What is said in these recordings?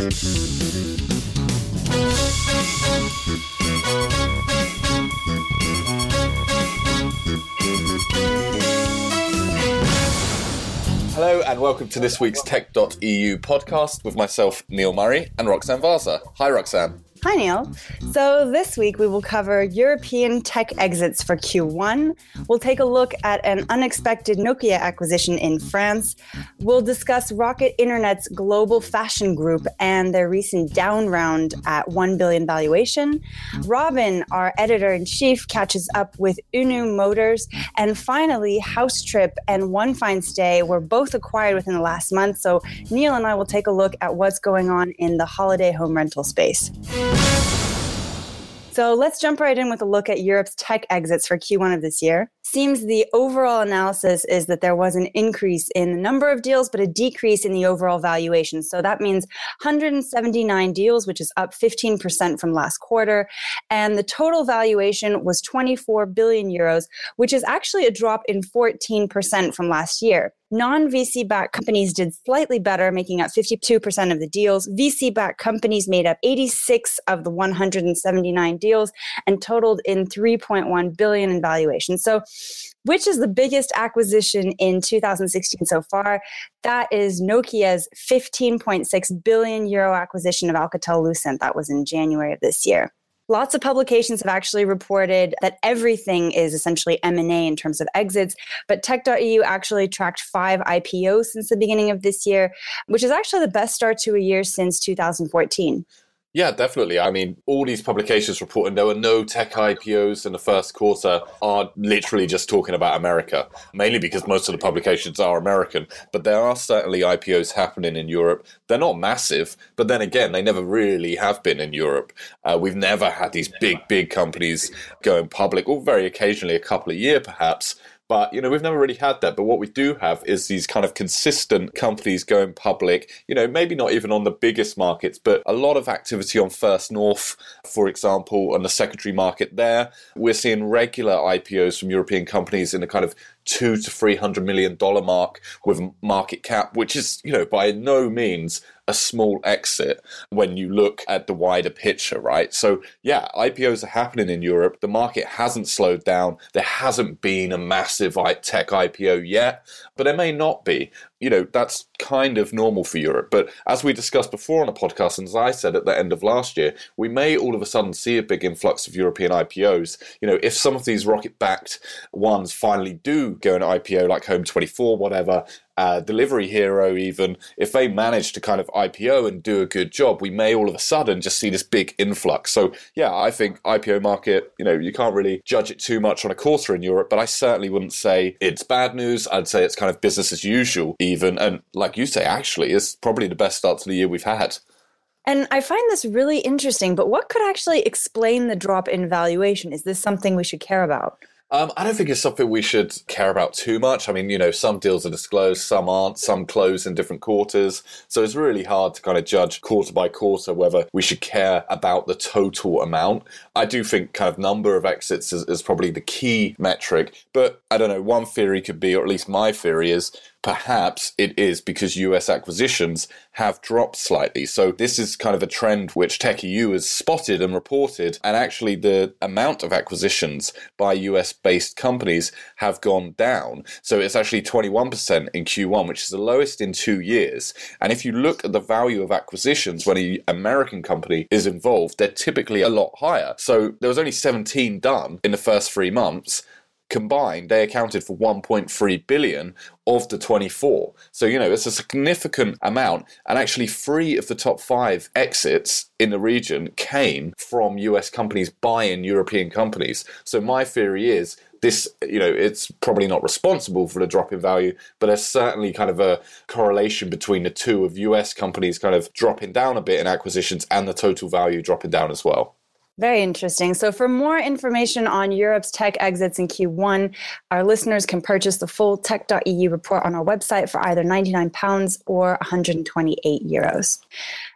Hello and welcome to this week's Tech.eu podcast with myself, Neil Murray, and Roxanne Varza. Hi, Roxanne. Hi, Neil. So, this week we will cover European tech exits for Q1. We'll take a look at an unexpected Nokia acquisition in France. We'll discuss Rocket Internet's global fashion group and their recent down round at 1 billion valuation. Robin, our editor in chief, catches up with Unu Motors. And finally, House Trip and One Fine Stay were both acquired within the last month. So, Neil and I will take a look at what's going on in the holiday home rental space. So let's jump right in with a look at Europe's tech exits for Q1 of this year. Seems the overall analysis is that there was an increase in the number of deals, but a decrease in the overall valuation. So that means 179 deals, which is up 15% from last quarter. And the total valuation was 24 billion euros, which is actually a drop in 14% from last year. Non VC backed companies did slightly better, making up 52% of the deals. VC backed companies made up 86 of the 179 deals and totaled in 3.1 billion in valuation. So, which is the biggest acquisition in 2016 so far? That is Nokia's 15.6 billion euro acquisition of Alcatel Lucent. That was in January of this year. Lots of publications have actually reported that everything is essentially M&A in terms of exits, but tech.eu actually tracked 5 IPOs since the beginning of this year, which is actually the best start to a year since 2014. Yeah, definitely. I mean, all these publications reporting there were no tech IPOs in the first quarter are literally just talking about America, mainly because most of the publications are American. But there are certainly IPOs happening in Europe. They're not massive, but then again, they never really have been in Europe. Uh, we've never had these big, big companies going public, or very occasionally a couple of year perhaps. But, you know, we've never really had that. But what we do have is these kind of consistent companies going public, you know, maybe not even on the biggest markets, but a lot of activity on First North, for example, on the secondary market there. We're seeing regular IPOs from European companies in the kind of two to three hundred million dollar mark with market cap, which is, you know, by no means a small exit when you look at the wider picture, right? So, yeah, IPOs are happening in Europe. The market hasn't slowed down. There hasn't been a massive tech IPO yet, but there may not be you know, that's kind of normal for Europe. But as we discussed before on the podcast, and as I said at the end of last year, we may all of a sudden see a big influx of European IPOs. You know, if some of these rocket backed ones finally do go an IPO like Home 24, whatever, uh, Delivery Hero, even, if they manage to kind of IPO and do a good job, we may all of a sudden just see this big influx. So, yeah, I think IPO market, you know, you can't really judge it too much on a quarter in Europe, but I certainly wouldn't say it's bad news. I'd say it's kind of business as usual, even. And like you say, actually, it's probably the best start to the year we've had. And I find this really interesting, but what could actually explain the drop in valuation? Is this something we should care about? Um, I don't think it's something we should care about too much. I mean, you know, some deals are disclosed, some aren't, some close in different quarters. So it's really hard to kind of judge quarter by quarter whether we should care about the total amount. I do think kind of number of exits is, is probably the key metric. But I don't know, one theory could be, or at least my theory is, Perhaps it is because US acquisitions have dropped slightly. So this is kind of a trend which Tech.eu has spotted and reported, and actually the amount of acquisitions by US based companies have gone down. So it's actually 21% in Q1, which is the lowest in two years. And if you look at the value of acquisitions when an American company is involved, they're typically a lot higher. So there was only 17 done in the first three months combined, they accounted for 1.3 billion of the 24. So, you know, it's a significant amount. And actually, three of the top five exits in the region came from US companies buying European companies. So, my theory is this, you know, it's probably not responsible for the drop in value, but there's certainly kind of a correlation between the two of US companies kind of dropping down a bit in acquisitions and the total value dropping down as well. Very interesting. So, for more information on Europe's tech exits in Q1, our listeners can purchase the full tech.eu report on our website for either £99 or 128 euros.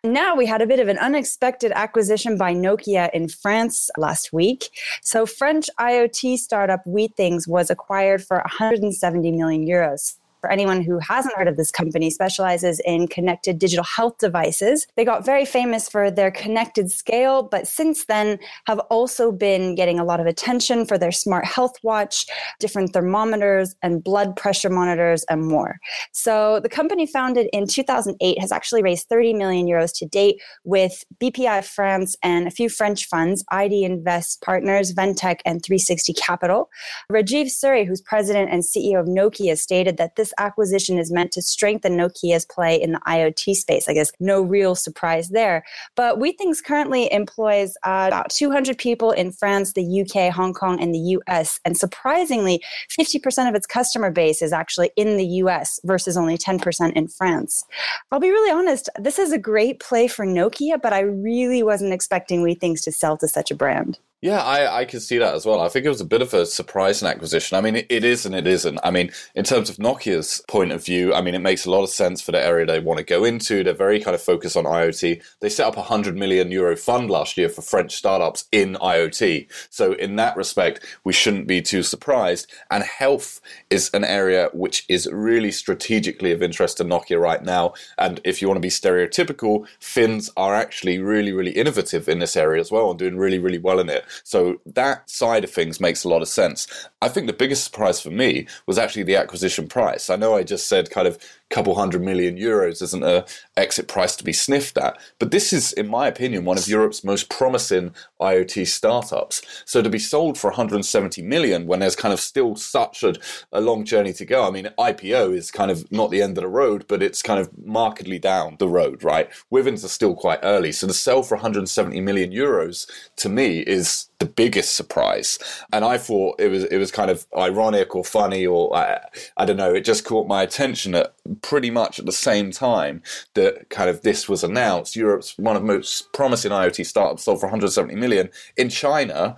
Now, we had a bit of an unexpected acquisition by Nokia in France last week. So, French IoT startup Withings was acquired for 170 million euros. For anyone who hasn't heard of this company, specializes in connected digital health devices. They got very famous for their connected scale, but since then have also been getting a lot of attention for their smart health watch, different thermometers, and blood pressure monitors, and more. So the company founded in 2008 has actually raised 30 million euros to date with BPI France and a few French funds, Idinvest Partners, Ventech, and 360 Capital. Rajiv Suri, who's president and CEO of Nokia, stated that this acquisition is meant to strengthen Nokia's play in the IoT space. I guess no real surprise there. But Withings currently employs uh, about 200 people in France, the UK, Hong Kong, and the US. And surprisingly, 50% of its customer base is actually in the US versus only 10% in France. I'll be really honest, this is a great play for Nokia, but I really wasn't expecting Withings to sell to such a brand. Yeah, I, I can see that as well. I think it was a bit of a surprising acquisition. I mean, it, it is and it isn't. I mean, in terms of Nokia's point of view, I mean, it makes a lot of sense for the area they want to go into. They're very kind of focused on IoT. They set up a 100 million euro fund last year for French startups in IoT. So, in that respect, we shouldn't be too surprised. And health is an area which is really strategically of interest to Nokia right now. And if you want to be stereotypical, Finns are actually really, really innovative in this area as well and doing really, really well in it. So that side of things makes a lot of sense. I think the biggest surprise for me was actually the acquisition price. I know I just said kind of couple hundred million euros isn't a exit price to be sniffed at. But this is, in my opinion, one of Europe's most promising IoT startups. So to be sold for 170 million when there's kind of still such a, a long journey to go. I mean, IPO is kind of not the end of the road, but it's kind of markedly down the road, right? Withings are still quite early. So to sell for 170 million euros to me is the biggest surprise. And I thought it was it was kind of ironic or funny or I, I don't know. It just caught my attention at pretty much at the same time that kind of this was announced. Europe's one of the most promising IoT startups sold for 170 million in China.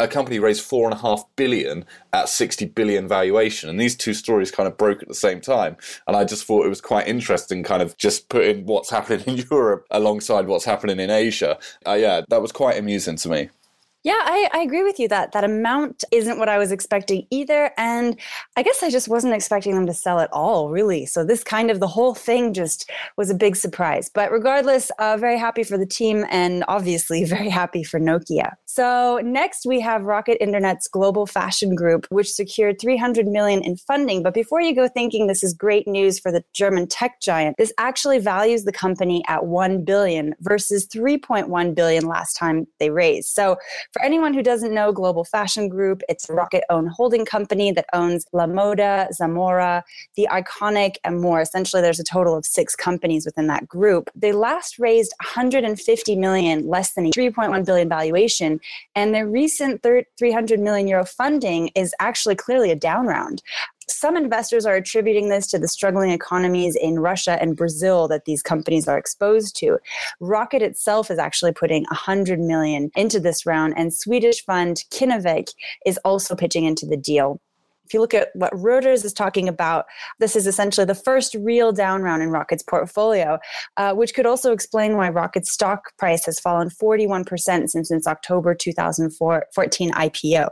A company raised four and a half billion at 60 billion valuation. And these two stories kind of broke at the same time. And I just thought it was quite interesting, kind of just putting what's happening in Europe alongside what's happening in Asia. Uh, yeah, that was quite amusing to me. Yeah, I, I, agree with you that that amount isn't what I was expecting either. And I guess I just wasn't expecting them to sell at all, really. So this kind of the whole thing just was a big surprise. But regardless, uh, very happy for the team and obviously very happy for Nokia. So next we have Rocket Internet's Global Fashion Group, which secured 300 million in funding. But before you go thinking this is great news for the German tech giant, this actually values the company at 1 billion versus 3.1 billion last time they raised. So for anyone who doesn't know Global Fashion Group, it's a rocket owned holding company that owns La Moda, Zalora, The Iconic, and more. Essentially, there's a total of six companies within that group. They last raised 150 million, less than a 3.1 billion valuation, and their recent 300 million euro funding is actually clearly a down round some investors are attributing this to the struggling economies in Russia and Brazil that these companies are exposed to. Rocket itself is actually putting 100 million into this round, and Swedish fund Kinnevik is also pitching into the deal. If you look at what Reuters is talking about, this is essentially the first real down round in Rocket's portfolio, uh, which could also explain why Rocket's stock price has fallen 41% since its October 2014 IPO.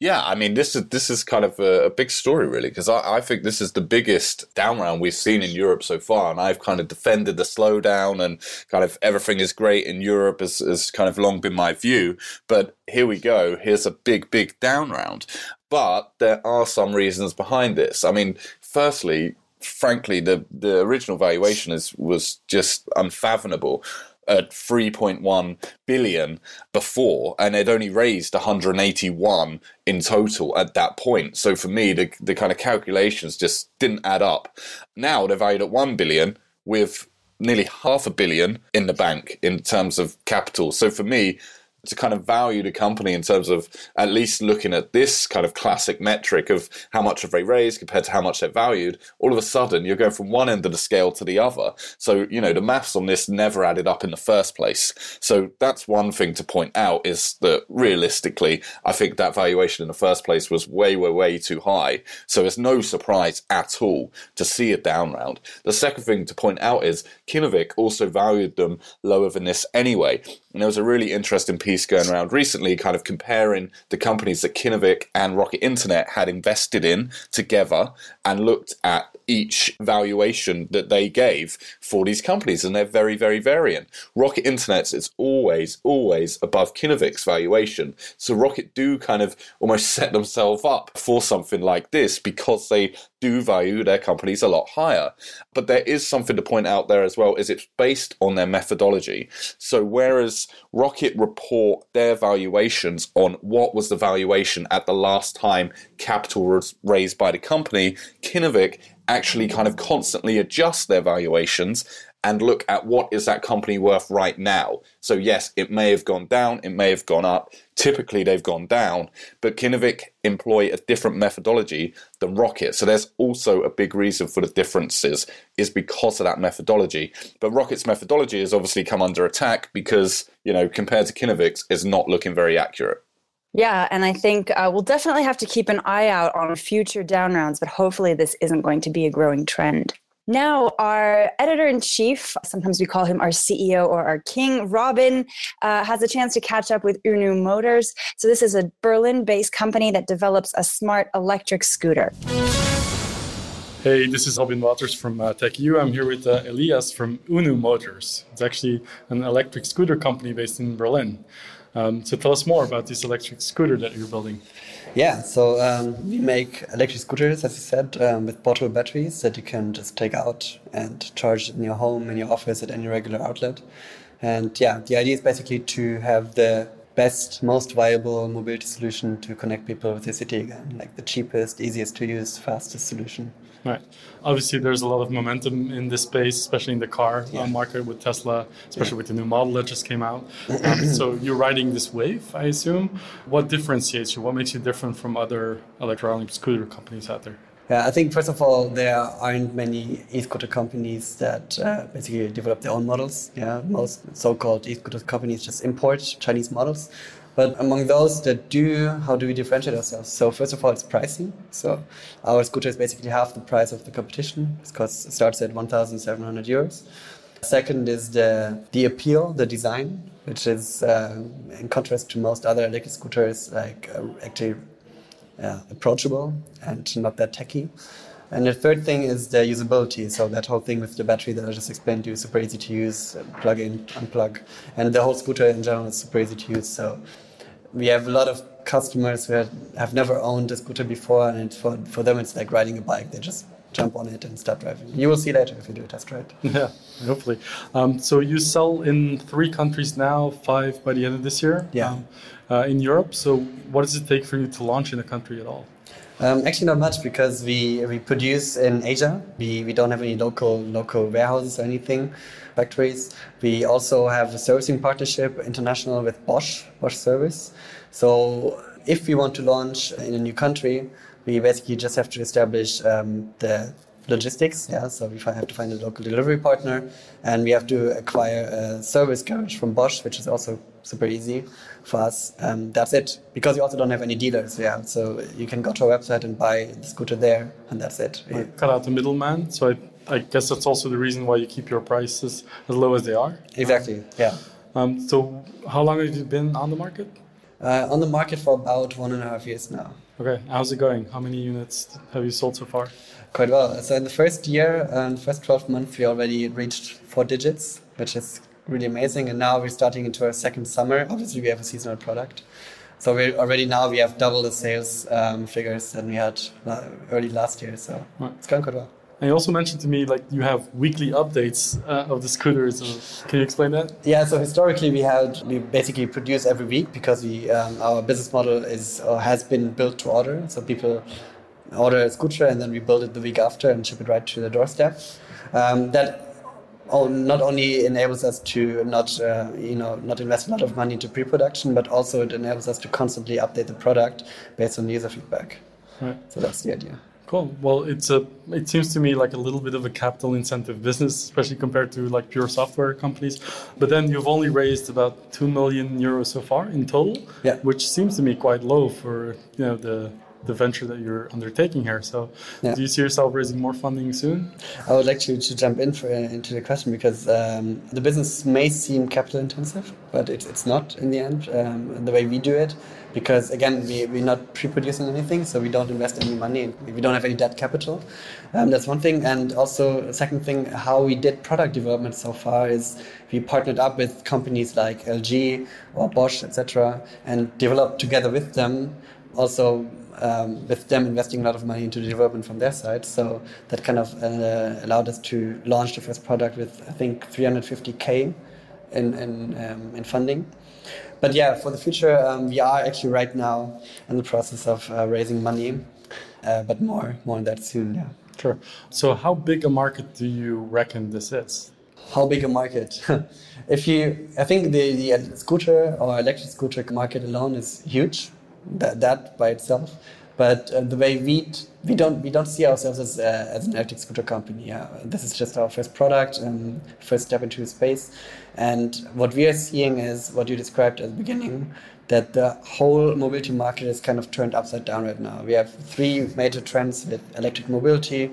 Yeah, I mean, this is this is kind of a, a big story, really, because I, I, think this is the biggest down round we've seen in Europe so far, and I've kind of defended the slowdown and kind of everything is great in Europe has, has kind of long been my view. But here we go. Here's a big, big down round. But there are some reasons behind this. I mean, firstly, frankly, the, the original valuation is was just unfathomable at 3.1 billion before and they'd only raised 181 in total at that point. So for me the, the kind of calculations just didn't add up. Now they're valued at 1 billion with nearly half a billion in the bank in terms of capital. So for me to kind of value the company in terms of at least looking at this kind of classic metric of how much have they raised compared to how much they're valued, all of a sudden you're going from one end of the scale to the other. So, you know, the maths on this never added up in the first place. So that's one thing to point out is that realistically, I think that valuation in the first place was way, way, way too high. So it's no surprise at all to see a down round. The second thing to point out is Kinnevik also valued them lower than this anyway. And there was a really interesting piece piece going around recently, kind of comparing the companies that Kinnevik and Rocket Internet had invested in together and looked at each valuation that they gave for these companies, and they're very, very variant. Rocket Internet's is always, always above Kinnevik's valuation. So Rocket do kind of almost set themselves up for something like this because they do value their companies a lot higher. But there is something to point out there as well, is it's based on their methodology. So whereas Rocket report their valuations on what was the valuation at the last time capital was raised by the company, Kinnevik actually kind of constantly adjust their valuations and look at what is that company worth right now. So yes, it may have gone down, it may have gone up. Typically they've gone down, but Kinnevik employ a different methodology than Rocket. So there's also a big reason for the differences is because of that methodology. But Rocket's methodology has obviously come under attack because, you know, compared to Kinnevik's is not looking very accurate. Yeah, and I think uh, we'll definitely have to keep an eye out on future down rounds, but hopefully this isn't going to be a growing trend. Now, our editor in chief, sometimes we call him our CEO or our king, Robin, uh, has a chance to catch up with UNU Motors. So, this is a Berlin based company that develops a smart electric scooter. Hey, this is Robin Wauters from uh, Tech.eu. I'm here with uh, Elias from UNU Motors. It's actually an electric scooter company based in Berlin. Um, so tell us more about this electric scooter that you're building. Yeah, so um, we make electric scooters, as you said, um, with portable batteries that you can just take out and charge in your home, in your office, at any regular outlet. And yeah, the idea is basically to have the best, most viable mobility solution to connect people with the city again, like the cheapest, easiest to use, fastest solution. Right. Obviously, there's a lot of momentum in this space, especially in the car uh, yeah. uh, market with Tesla, especially yeah. with the new model that just came out. Um, so you're riding this wave, I assume. What differentiates you? What makes you different from other electronic scooter companies out there? Yeah, I think first of all, there aren't many e-scooter companies that uh, basically develop their own models. Yeah, most so-called e-scooter companies just import Chinese models. But among those that do, how do we differentiate ourselves? So first of all, it's pricing. So our scooter is basically half the price of the competition it starts at 1,700 euros. Second is the the appeal, the design, which is uh, in contrast to most other electric scooters, like uh, actually uh, approachable and not that techy. And the third thing is the usability. So that whole thing with the battery that I just explained to you, super easy to use, plug in, unplug, and the whole scooter in general is super easy to use. So we have a lot of customers who have never owned a scooter before, and for, for them it's like riding a bike. They just jump on it and start driving. You will see later if you do a test ride. Yeah, hopefully. Um, so you sell in three countries now, five by the end of this year. Yeah. Um, uh, in Europe. So what does it take for you to launch in a country at all? Um, actually, not much because we, we produce in Asia. We, we don't have any local local warehouses or anything, factories. We also have a servicing partnership international with Bosch, Bosch Service. So if we want to launch in a new country, we basically just have to establish um, the logistics. Yeah, so we have to find a local delivery partner, and we have to acquire a service garage from Bosch, which is also super easy for us. Um, that's it, because we also don't have any dealers. Yeah, so you can go to our website and buy the scooter there, and that's it. Yeah. Cut out the middleman. So I, I, guess that's also the reason why you keep your prices as low as they are. Exactly. Yeah. Um, so how long have you been on the market? Uh, on the market for about one and a half years now. Okay, how's it going? How many units have you sold so far? Quite well. So in the first year and uh, first 12 months, we already reached four digits, which is really amazing. And now we're starting into our second summer. Obviously, we have a seasonal product. So we already now we have double the sales um, figures than we had early last year. So right. it's going quite well. And you also mentioned to me like you have weekly updates uh, of the scooters. Can you explain that? Yeah. So historically, we had we basically produce every week because we um, our business model is or has been built to order. So people order a scooter and then we build it the week after and ship it right to the doorstep. Um, that not only enables us to not uh, you know not invest a lot of money into pre-production, but also it enables us to constantly update the product based on user feedback. Right. So that's the idea. Cool. Well, it's a. It seems to me like a little bit of a capital incentive business, especially compared to like pure software companies. But then you've only raised about two million euros so far in total, yeah. which seems to me quite low for you know the the venture that you're undertaking here. So, yeah. do you see yourself raising more funding soon? I would like to, to jump in for, uh, into the question because um, the business may seem capital intensive, but it, it's not in the end um, the way we do it. Because again, we, we're not pre producing anything, so we don't invest any money, we don't have any debt capital. Um, that's one thing. And also, second thing, how we did product development so far is we partnered up with companies like LG or Bosch, etc., and developed together with them. Also, um, with them investing a lot of money into the development from their side. So that kind of uh, allowed us to launch the first product with I think 350k in in, um, in funding. But yeah, for the future, um, we are actually right now in the process of uh, raising money, uh, but more more on that soon. Yeah. Sure. So, how big a market do you reckon this is? How big a market? if you, I think the, the scooter or electric scooter market alone is huge. That, that by itself. But uh, the way we we don't we don't see ourselves as uh, as an electric scooter company. This is just our first product and first step into space. And what we are seeing is what you described at the beginning, that the whole mobility market is kind of turned upside down right now. We have three major trends with electric mobility,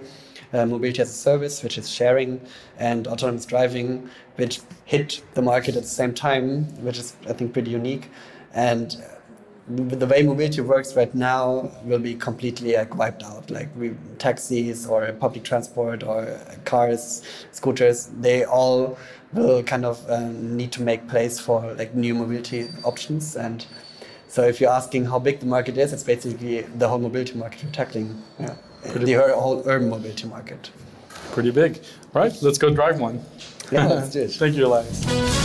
uh, mobility as a service, which is sharing, and autonomous driving, which hit the market at the same time, which is I think pretty unique. And the way mobility works right now will be completely like wiped out. Like we, taxis or public transport or cars, scooters, they all will kind of um, need to make place for like new mobility options. And so if you're asking how big the market is, it's basically the whole mobility market you're tackling. Yeah. the whole urban mobility market. Pretty big. right? let's go drive one. Yeah, let's do it. Thank you, Elias.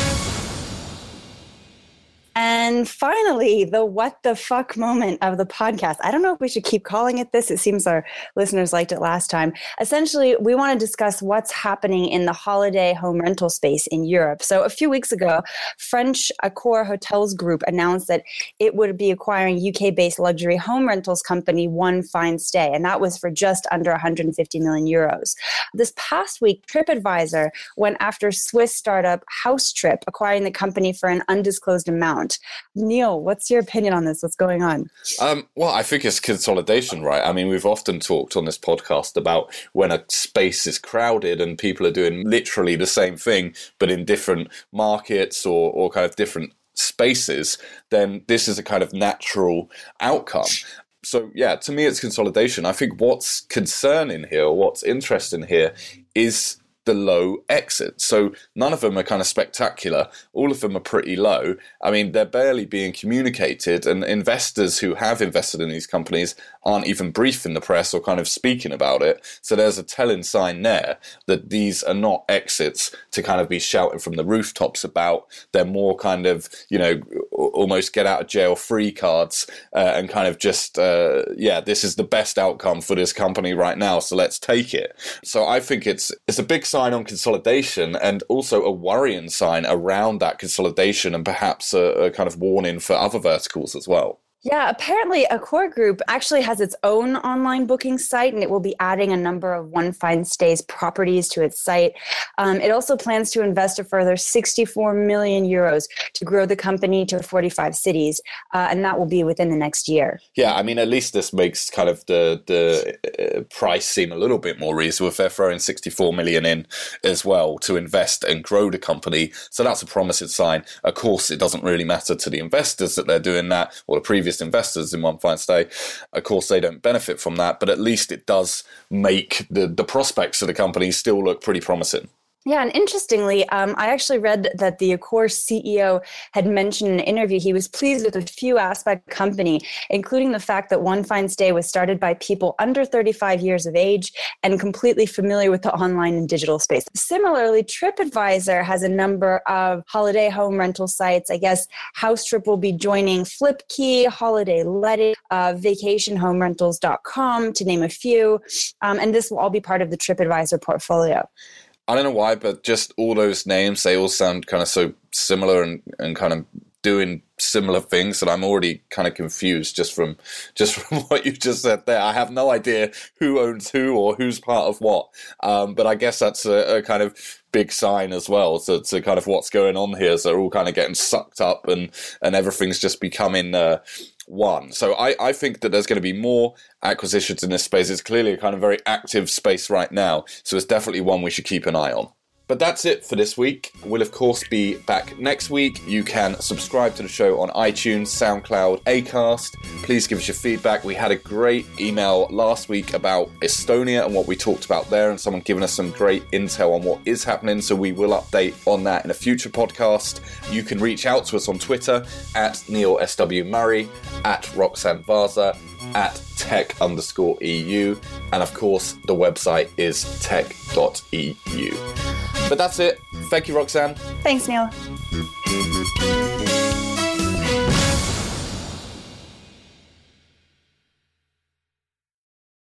And finally, the what the fuck moment of the podcast. I don't know if we should keep calling it this. It seems our listeners liked it last time. Essentially, we want to discuss what's happening in the holiday home rental space in Europe. So, a few weeks ago, French Accor Hotels Group announced that it would be acquiring UK based luxury home rentals company One Fine Stay, and that was for just under 150 million euros. This past week, TripAdvisor went after Swiss startup Housetrip, acquiring the company for an undisclosed amount. Neil, what's your opinion on this? What's going on? Um, well, I think it's consolidation, right? I mean, we've often talked on this podcast about when a space is crowded and people are doing literally the same thing, but in different markets or, or kind of different spaces, then this is a kind of natural outcome. So, yeah, to me, it's consolidation. I think what's concerning here, what's interesting here, is the low exit. So none of them are kind of spectacular. All of them are pretty low. I mean, they're barely being communicated, and investors who have invested in these companies aren't even briefing the press or kind of speaking about it. So there's a telling sign there that these are not exits to kind of be shouting from the rooftops about. They're more kind of, you know, almost get out of jail free cards uh, and kind of just, uh, yeah, this is the best outcome for this company right now, so let's take it. So I think it's it's a big sign sign on consolidation and also a worrying sign around that consolidation and perhaps a, a kind of warning for other verticals as well. Yeah, apparently Accor Group actually has its own online booking site and it will be adding a number of One Fine Stays properties to its site. Um, it also plans to invest a further 64 million euros to grow the company to 45 cities, uh, and that will be within the next year. Yeah, I mean, at least this makes kind of the, the uh, price seem a little bit more reasonable if they're throwing 64 million in as well to invest and grow the company. So that's a promising sign. Of course, it doesn't really matter to the investors that they're doing that or the previous previous investors in One Fine Day. Of course, they don't benefit from that, but at least it does make the, the prospects of the company still look pretty promising. Yeah, and interestingly, um, I actually read that the Accor CEO had mentioned in an interview he was pleased with a few aspects of the company, including the fact that One Fine Stay was started by people under 35 years of age and completely familiar with the online and digital space. Similarly, TripAdvisor has a number of holiday home rental sites. I guess Housetrip will be joining Flipkey, Holiday Letting, uh, VacationHomeRentals.com, to name a few. Um, and this will all be part of the TripAdvisor portfolio. I don't know why, but just all those names, they all sound kind of so similar and, and kind of doing similar things, and I'm already kind of confused just from just from what you just said there. I have no idea who owns who or who's part of what. Um, but I guess that's a, a, kind of big sign as well to, to kind of what's going on here. So they're all kind of getting sucked up, and and everything's just becoming. Uh, one. So I, I think that there's going to be more acquisitions in this space. It's clearly a kind of very active space right now. So it's definitely one we should keep an eye on. But that's it for this week. We'll, of course, be back next week. You can subscribe to the show on iTunes, SoundCloud, Acast. Please give us your feedback. We had a great email last week about Estonia and what we talked about there, and someone giving us some great intel on what is happening. So we will update on that in a future podcast. You can reach out to us on Twitter at Neil S.W. Murray, at Roxanne Varza, at tech underscore EU, and of course, the website is tech.eu. But that's it. Thank you, Roxanne. Thanks, Neil.